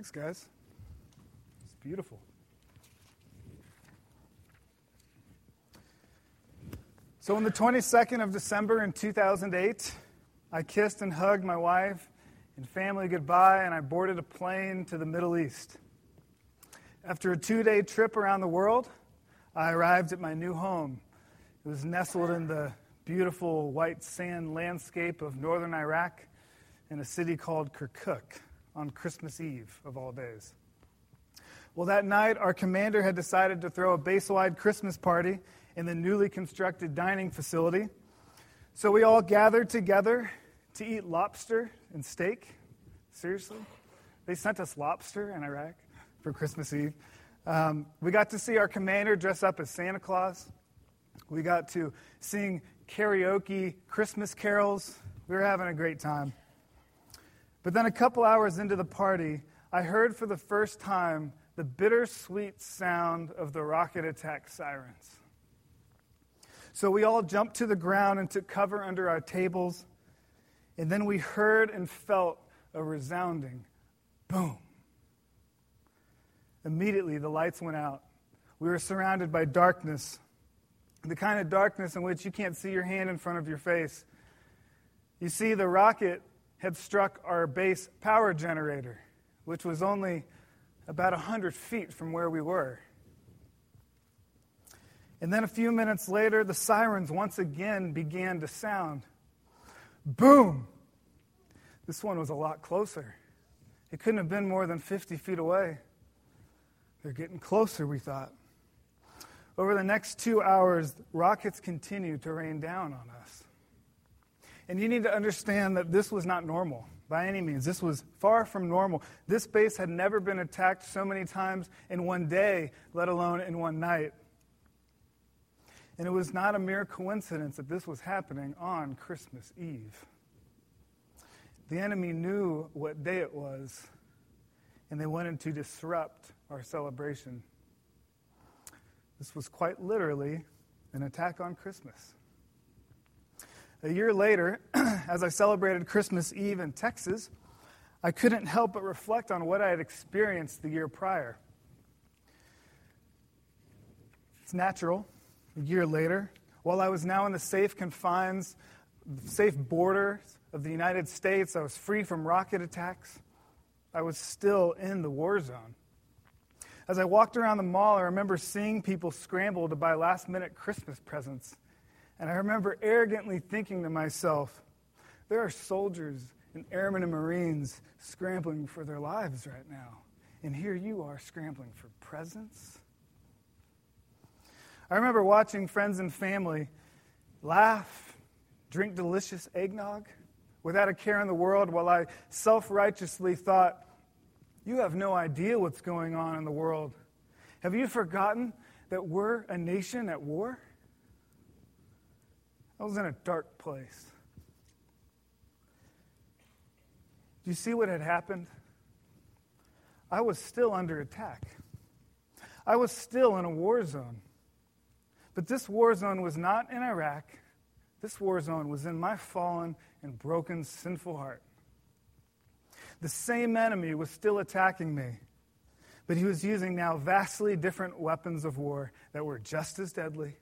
Thanks, guys. It's beautiful. So, on the 22nd of December in 2008, I kissed and hugged my wife and family goodbye, and I boarded a plane to the Middle East. After a two day trip around the world, I arrived at my new home. It was nestled in the beautiful white sand landscape of northern Iraq in a city called Kirkuk on Christmas Eve, of all days. Well, that night, our commander had decided to throw a base wide Christmas party in the newly constructed dining facility. So we all gathered together to eat lobster and steak. Seriously? They sent us lobster in Iraq for Christmas Eve. Um, we got to see our commander dress up as Santa Claus. We got to sing karaoke Christmas carols. We were having a great time. But then, a couple hours into the party, I heard for the first time the bittersweet sound of the rocket attack sirens. So we all jumped to the ground and took cover under our tables. And then we heard and felt a resounding boom. Immediately, the lights went out. We were surrounded by darkness, the kind of darkness in which you can't see your hand in front of your face. You see, the rocket had struck our base power generator, which was only about 100 feet from where we were. And then a few minutes later, the sirens once again began to sound. Boom! This one was a lot closer. It couldn't have been more than 50 feet away. They're getting closer, we thought. Over the next two hours, rockets continued to rain down on us. And you need to understand that this was not normal by any means. This was far from normal. This base had never been attacked so many times in one day, let alone in one night. And it was not a mere coincidence that this was happening on Christmas Eve. The enemy knew what day it was, and they wanted to disrupt our celebration. This was quite literally an attack on Christmas. A year later, as I celebrated Christmas Eve in Texas, I couldn't help but reflect on what I had experienced the year prior. It's natural, a year later, while I was now in the safe confines, safe borders of the United States, I was free from rocket attacks, I was still in the war zone. As I walked around the mall, I remember seeing people scramble to buy last minute Christmas presents and I remember arrogantly thinking to myself, there are soldiers and airmen and Marines scrambling for their lives right now. And here you are scrambling for presents. I remember watching friends and family laugh, drink delicious eggnog without a care in the world while I self righteously thought, You have no idea what's going on in the world. Have you forgotten that we're a nation at war? I was in a dark place. Do you see what had happened? I was still under attack. I was still in a war zone. But this war zone was not in Iraq. This war zone was in my fallen and broken, sinful heart. The same enemy was still attacking me, but he was using now vastly different weapons of war that were just as deadly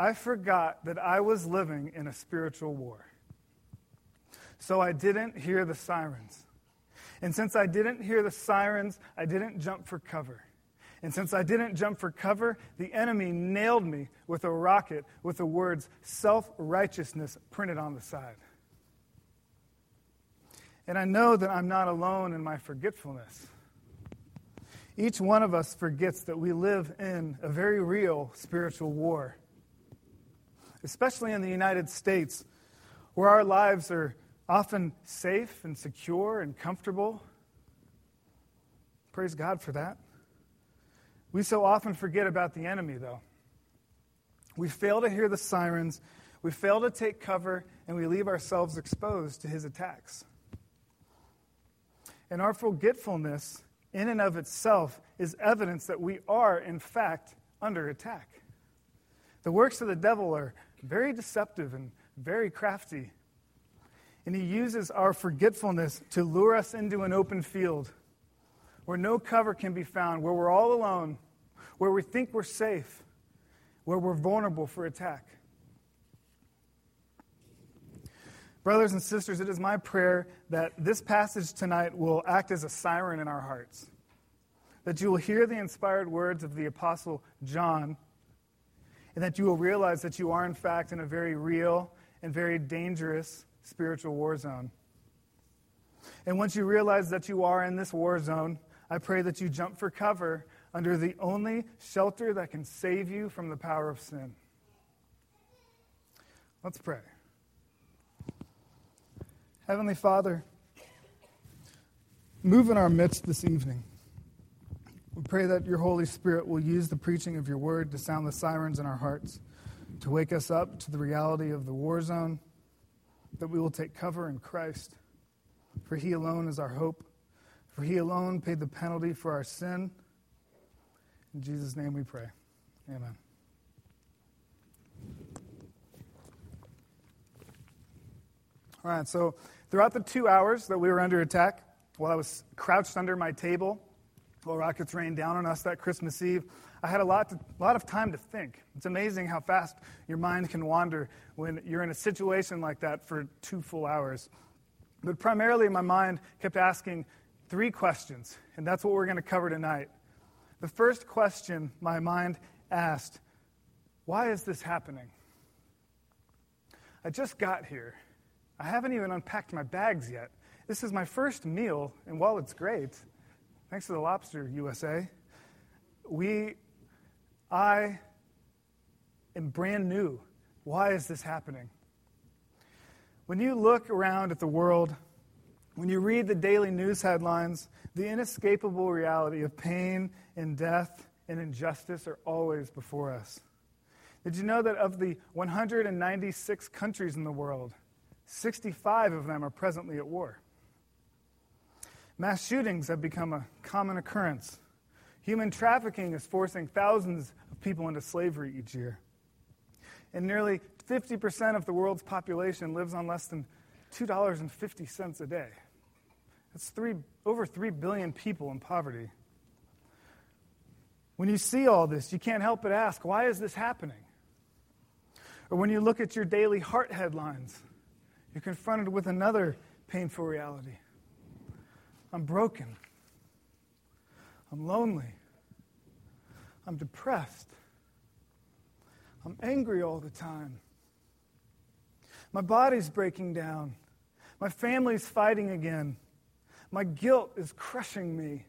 I forgot that I was living in a spiritual war. So I didn't hear the sirens. And since I didn't hear the sirens, I didn't jump for cover. And since I didn't jump for cover, the enemy nailed me with a rocket with the words self righteousness printed on the side. And I know that I'm not alone in my forgetfulness. Each one of us forgets that we live in a very real spiritual war especially in the United States, where our lives are often safe and secure and comfortable. Praise God for that. We so often forget about the enemy, though. We fail to hear the sirens, we fail to take cover, and we leave ourselves exposed to his attacks. And our forgetfulness, in and of itself, is evidence that we are, in fact, under attack. The works of the devil are very deceptive and very crafty. And he uses our forgetfulness to lure us into an open field where no cover can be found, where we're all alone, where we think we're safe, where we're vulnerable for attack. Brothers and sisters, it is my prayer that this passage tonight will act as a siren in our hearts. That you will hear the inspired words of the Apostle John, and that you will realize that you are, in fact, in a very real and very dangerous spiritual war zone. And once you realize that you are in this war zone, I pray that you jump for cover under the only shelter that can save you from the power of sin. Let's pray. Heavenly Father, move in our midst this evening. We pray that your Holy Spirit will use the preaching of your word to sound the sirens in our hearts, to wake us up to the reality of the war zone, that we will take cover in Christ. For he alone is our hope, for he alone paid the penalty for our sin. In Jesus' name we pray. Amen. All right, so Throughout the two hours that we were under attack, while I was crouched under my table, while rockets rained down on us that Christmas Eve, I had a lot, to, a lot of time to think. It's amazing how fast your mind can wander when you're in a situation like that for two full hours. But primarily, my mind kept asking three questions, and that's what we're going to cover tonight. The first question my mind asked why is this happening? I just got here. I haven't even unpacked my bags yet. This is my first meal, and while it's great, thanks to the Lobster USA, we, I am brand new. Why is this happening? When you look around at the world, when you read the daily news headlines, the inescapable reality of pain and death and injustice are always before us. Did you know that of the 196 countries in the world, 65 of them are presently at war. Mass shootings have become a common occurrence. Human trafficking is forcing thousands of people into slavery each year. And nearly 50% of the world's population lives on less than $2.50 a day. That's three, over 3 billion people in poverty. When you see all this, you can't help but ask, why is this happening? Or when you look at your daily heart headlines, you're confronted with another painful reality. I'm broken. I'm lonely. I'm depressed. I'm angry all the time. My body's breaking down. My family's fighting again. My guilt is crushing me.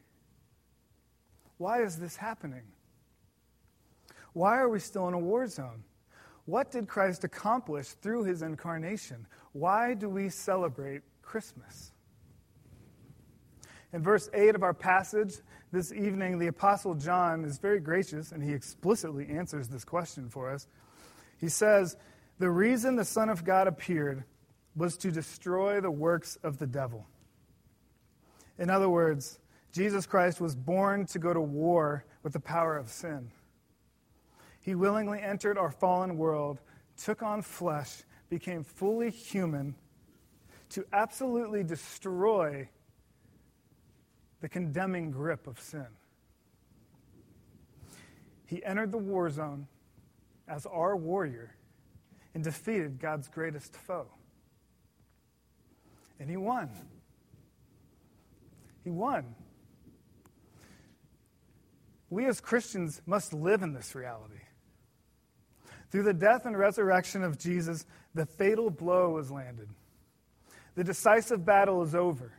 Why is this happening? Why are we still in a war zone? What did Christ accomplish through his incarnation? Why do we celebrate Christmas? In verse 8 of our passage this evening, the Apostle John is very gracious and he explicitly answers this question for us. He says, The reason the Son of God appeared was to destroy the works of the devil. In other words, Jesus Christ was born to go to war with the power of sin. He willingly entered our fallen world, took on flesh, became fully human to absolutely destroy the condemning grip of sin. He entered the war zone as our warrior and defeated God's greatest foe. And he won. He won. We as Christians must live in this reality. Through the death and resurrection of Jesus, the fatal blow was landed. The decisive battle is over.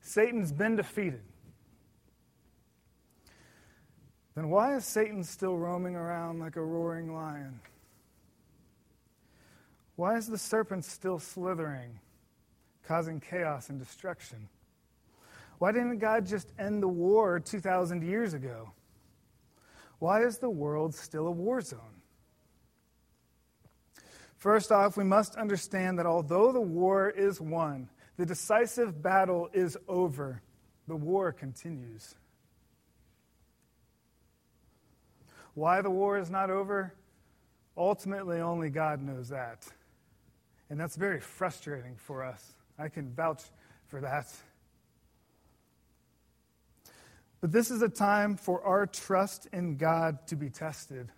Satan's been defeated. Then why is Satan still roaming around like a roaring lion? Why is the serpent still slithering, causing chaos and destruction? Why didn't God just end the war 2,000 years ago? Why is the world still a war zone? First off, we must understand that although the war is won, the decisive battle is over, the war continues. Why the war is not over? Ultimately, only God knows that. And that's very frustrating for us I can vouch for that. But this is a time for our trust in God to be tested.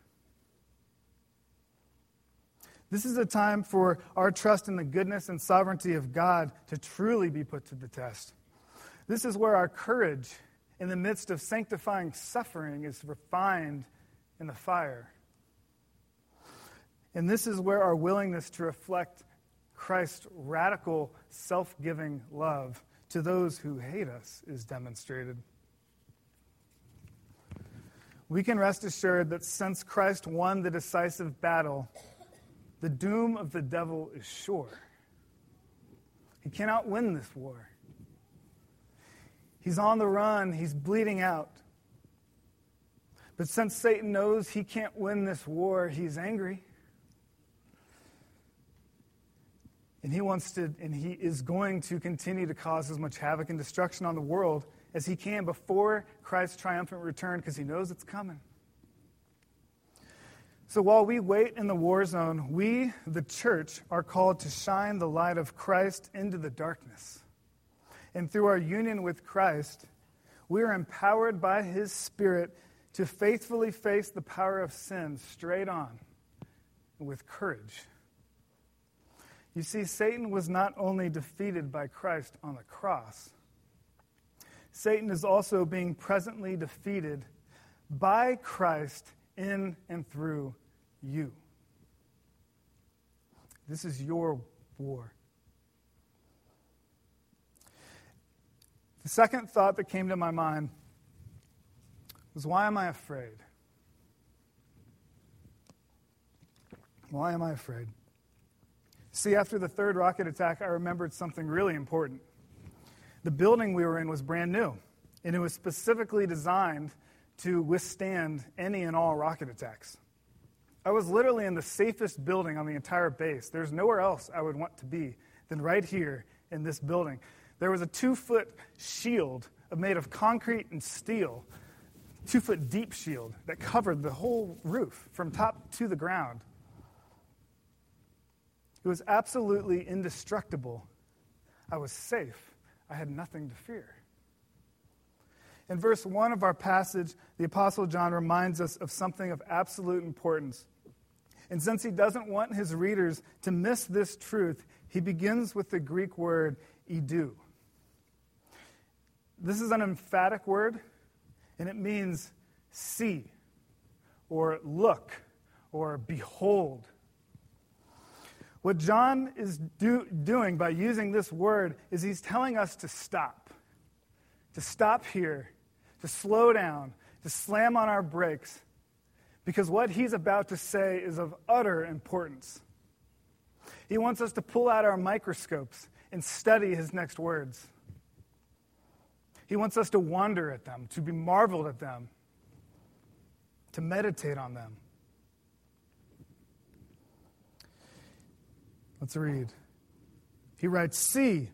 This is a time for our trust in the goodness and sovereignty of God to truly be put to the test. This is where our courage in the midst of sanctifying suffering is refined in the fire. And this is where our willingness to reflect Christ's radical, self giving love to those who hate us is demonstrated we can rest assured that since Christ won the decisive battle, the doom of the devil is sure. He cannot win this war. He's on the run, he's bleeding out. But since Satan knows he can't win this war, he's angry. And he wants to, and he is going to continue to cause as much havoc and destruction on the world as he can before Christ's triumphant return because he knows it's coming. So while we wait in the war zone, we, the church, are called to shine the light of Christ into the darkness. And through our union with Christ, we are empowered by his Spirit to faithfully face the power of sin straight on with courage. You see, Satan was not only defeated by Christ on the cross, Satan is also being presently defeated by Christ in and through you. This is your war. The second thought that came to my mind was why am I afraid? Why am I afraid? See, after the third rocket attack, I remembered something really important. The building we were in was brand new, and it was specifically designed to withstand any and all rocket attacks. I was literally in the safest building on the entire base. There's nowhere else I would want to be than right here in this building. There was a two foot shield made of concrete and steel, two foot deep shield that covered the whole roof from top to the ground. It was absolutely indestructible. I was safe. I had nothing to fear. In verse 1 of our passage, the Apostle John reminds us of something of absolute importance. And since he doesn't want his readers to miss this truth, he begins with the Greek word idou. This is an emphatic word, and it means see, or look, or behold. What John is do, doing by using this word is he's telling us to stop, to stop here, to slow down, to slam on our brakes, because what he's about to say is of utter importance. He wants us to pull out our microscopes and study his next words. He wants us to wonder at them, to be marveled at them, to meditate on them. Let's read. He writes See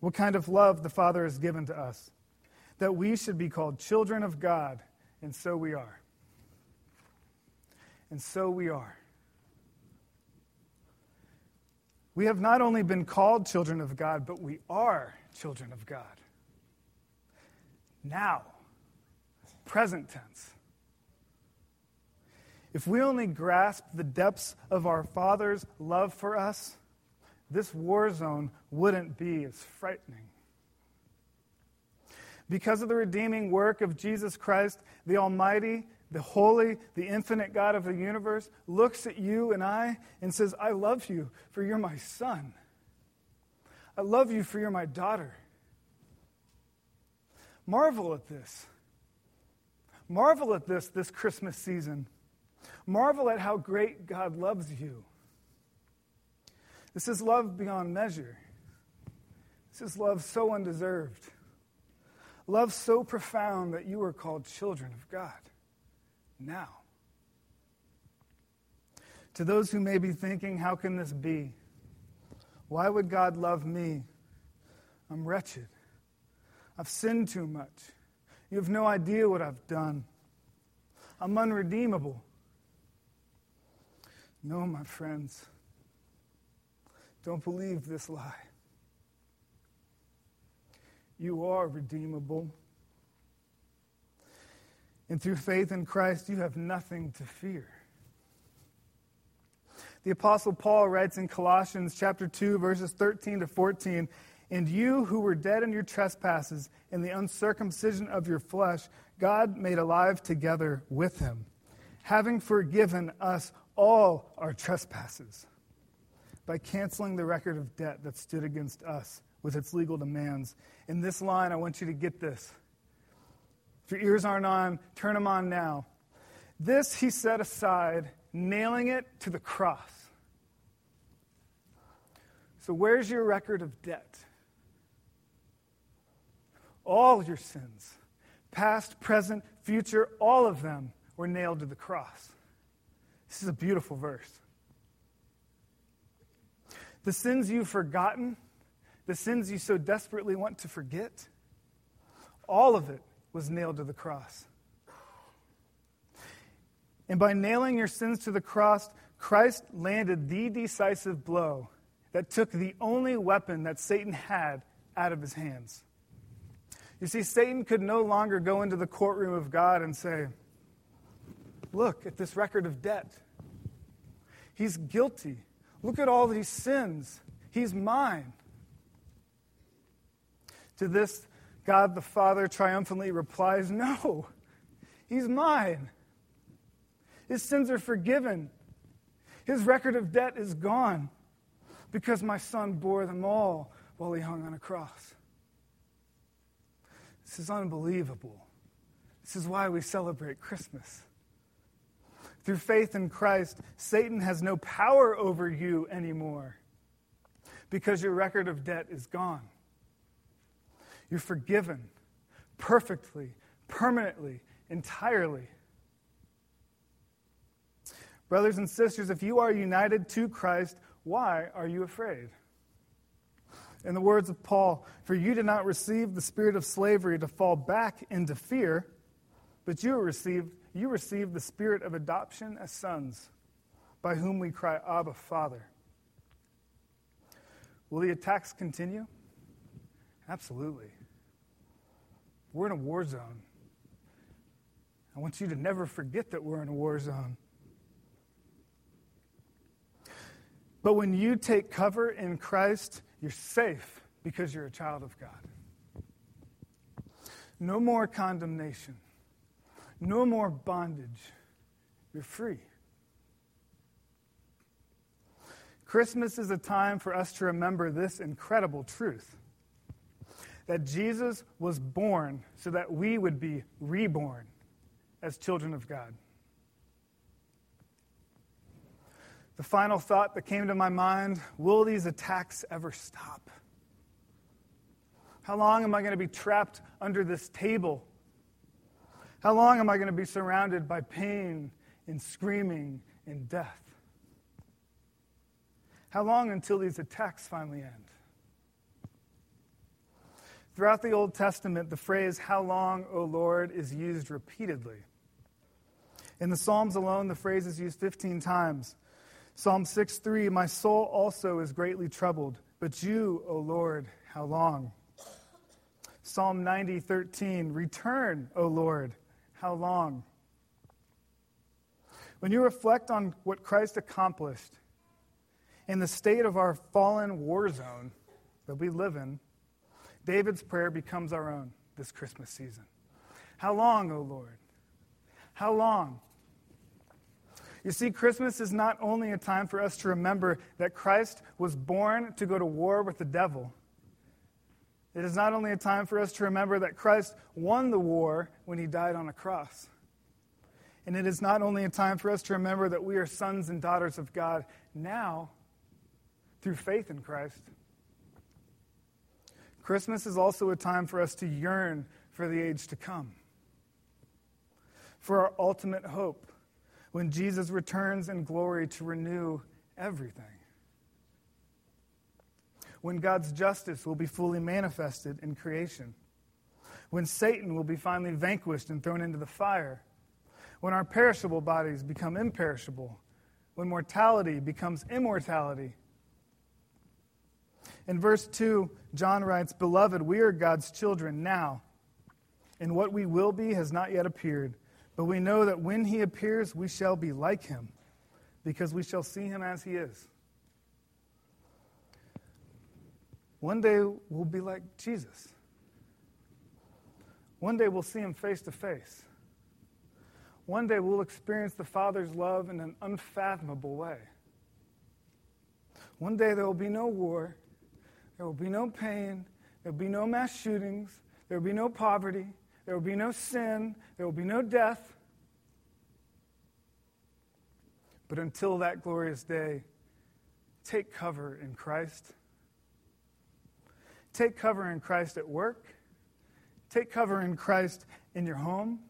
what kind of love the Father has given to us, that we should be called children of God, and so we are. And so we are. We have not only been called children of God, but we are children of God. Now, present tense. If we only grasp the depths of our Father's love for us, this war zone wouldn't be as frightening. Because of the redeeming work of Jesus Christ, the Almighty, the Holy, the infinite God of the universe looks at you and I and says, I love you, for you're my son. I love you, for you're my daughter. Marvel at this. Marvel at this this Christmas season. Marvel at how great God loves you. This is love beyond measure. This is love so undeserved. Love so profound that you are called children of God now. To those who may be thinking, how can this be? Why would God love me? I'm wretched. I've sinned too much. You have no idea what I've done. I'm unredeemable. No, my friends. Don't believe this lie. you are redeemable. And through faith in Christ, you have nothing to fear. The apostle Paul writes in Colossians chapter 2 verses 13 to 14, "And you who were dead in your trespasses and the uncircumcision of your flesh, God made alive together with him, having forgiven us all our trespasses by canceling the record of debt that stood against us with its legal demands." In this line, I want you to get this. If your ears aren't on, turn them on now. This he set aside, nailing it to the cross. So, where's your record of debt? All your sins, past, present, future, all of them were nailed to the cross. This is a beautiful verse. The sins you've forgotten, the sins you so desperately want to forget, all of it was nailed to the cross. And by nailing your sins to the cross, Christ landed the decisive blow that took the only weapon that Satan had out of his hands. You see, Satan could no longer go into the courtroom of God and say, Look at this record of debt. He's guilty. Look at all these sins. He's mine. To this, God the Father triumphantly replies, No, he's mine. His sins are forgiven. His record of debt is gone because my son bore them all while he hung on a cross. This is unbelievable. This is why we celebrate Christmas. Through faith in Christ, Satan has no power over you anymore because your record of debt is gone. You're forgiven perfectly, permanently, entirely. Brothers and sisters, if you are united to Christ, why are you afraid? In the words of Paul, for you did not receive the spirit of slavery to fall back into fear, but you received, you received the spirit of adoption as sons, by whom we cry, Abba, Father. Will the attacks continue? Absolutely. We're in a war zone. I want you to never forget that we're in a war zone. But when you take cover in Christ, you're safe because you're a child of God. No more condemnation, no more bondage. You're free. Christmas is a time for us to remember this incredible truth that Jesus was born so that we would be reborn as children of God. The final thought that came to my mind will these attacks ever stop? How long am I going to be trapped under this table? How long am I going to be surrounded by pain and screaming and death? How long until these attacks finally end? Throughout the Old Testament, the phrase, How long, O Lord, is used repeatedly. In the Psalms alone, the phrase is used 15 times. Psalm 6 3, My soul also is greatly troubled, but you, O Lord, how long? Psalm 90 13, Return, O Lord, how long? When you reflect on what Christ accomplished in the state of our fallen war zone that we live in, David's prayer becomes our own this Christmas season. How long, O Lord? How long? You see, Christmas is not only a time for us to remember that Christ was born to go to war with the devil, it is not only a time for us to remember that Christ won the war when he died on a cross. And it is not only a time for us to remember that we are sons and daughters of God now through faith in Christ. Christmas is also a time for us to yearn for the age to come, for our ultimate hope when Jesus returns in glory to renew everything. When God's justice will be fully manifested in creation. When Satan will be finally vanquished and thrown into the fire. When our perishable bodies become imperishable. When mortality becomes immortality In verse 2, John writes, Beloved, we are God's children now, and what we will be has not yet appeared. But we know that when he appears, we shall be like him, because we shall see him as he is. One day we'll be like Jesus. One day we'll see him face to face. One day we'll experience the Father's love in an unfathomable way. One day there will be no war, there will be no pain, there will be no mass shootings, there will be no poverty, there will be no sin, there will be no death. But until that glorious day, take cover in Christ. Take cover in Christ at work. Take cover in Christ in your home.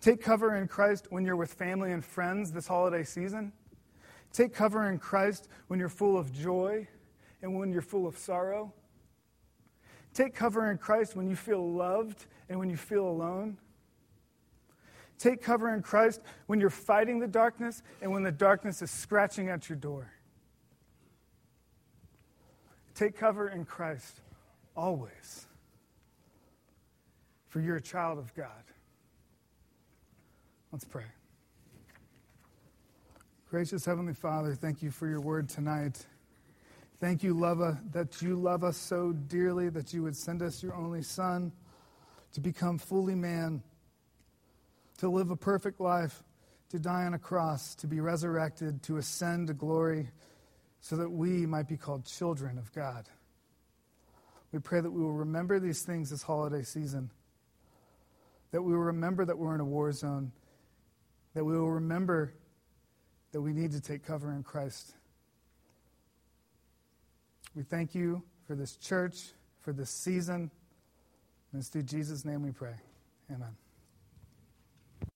Take cover in Christ when you're with family and friends this holiday season. Take cover in Christ when you're full of joy and when you're full of sorrow. Take cover in Christ when you feel loved and when you feel alone. Take cover in Christ when you're fighting the darkness and when the darkness is scratching at your door. Take cover in Christ always, for you're a child of God. Let's pray. Gracious Heavenly Father, thank you for your word tonight. Thank you, Lova, that you love us so dearly that you would send us your only Son to become fully man, to live a perfect life, to die on a cross, to be resurrected, to ascend to glory, so that we might be called children of God. We pray that we will remember these things this holiday season, that we will remember that we're in a war zone, that we will remember that we need to take cover in Christ. We thank you for this church, for this season. And it's through Jesus' name we pray. Amen.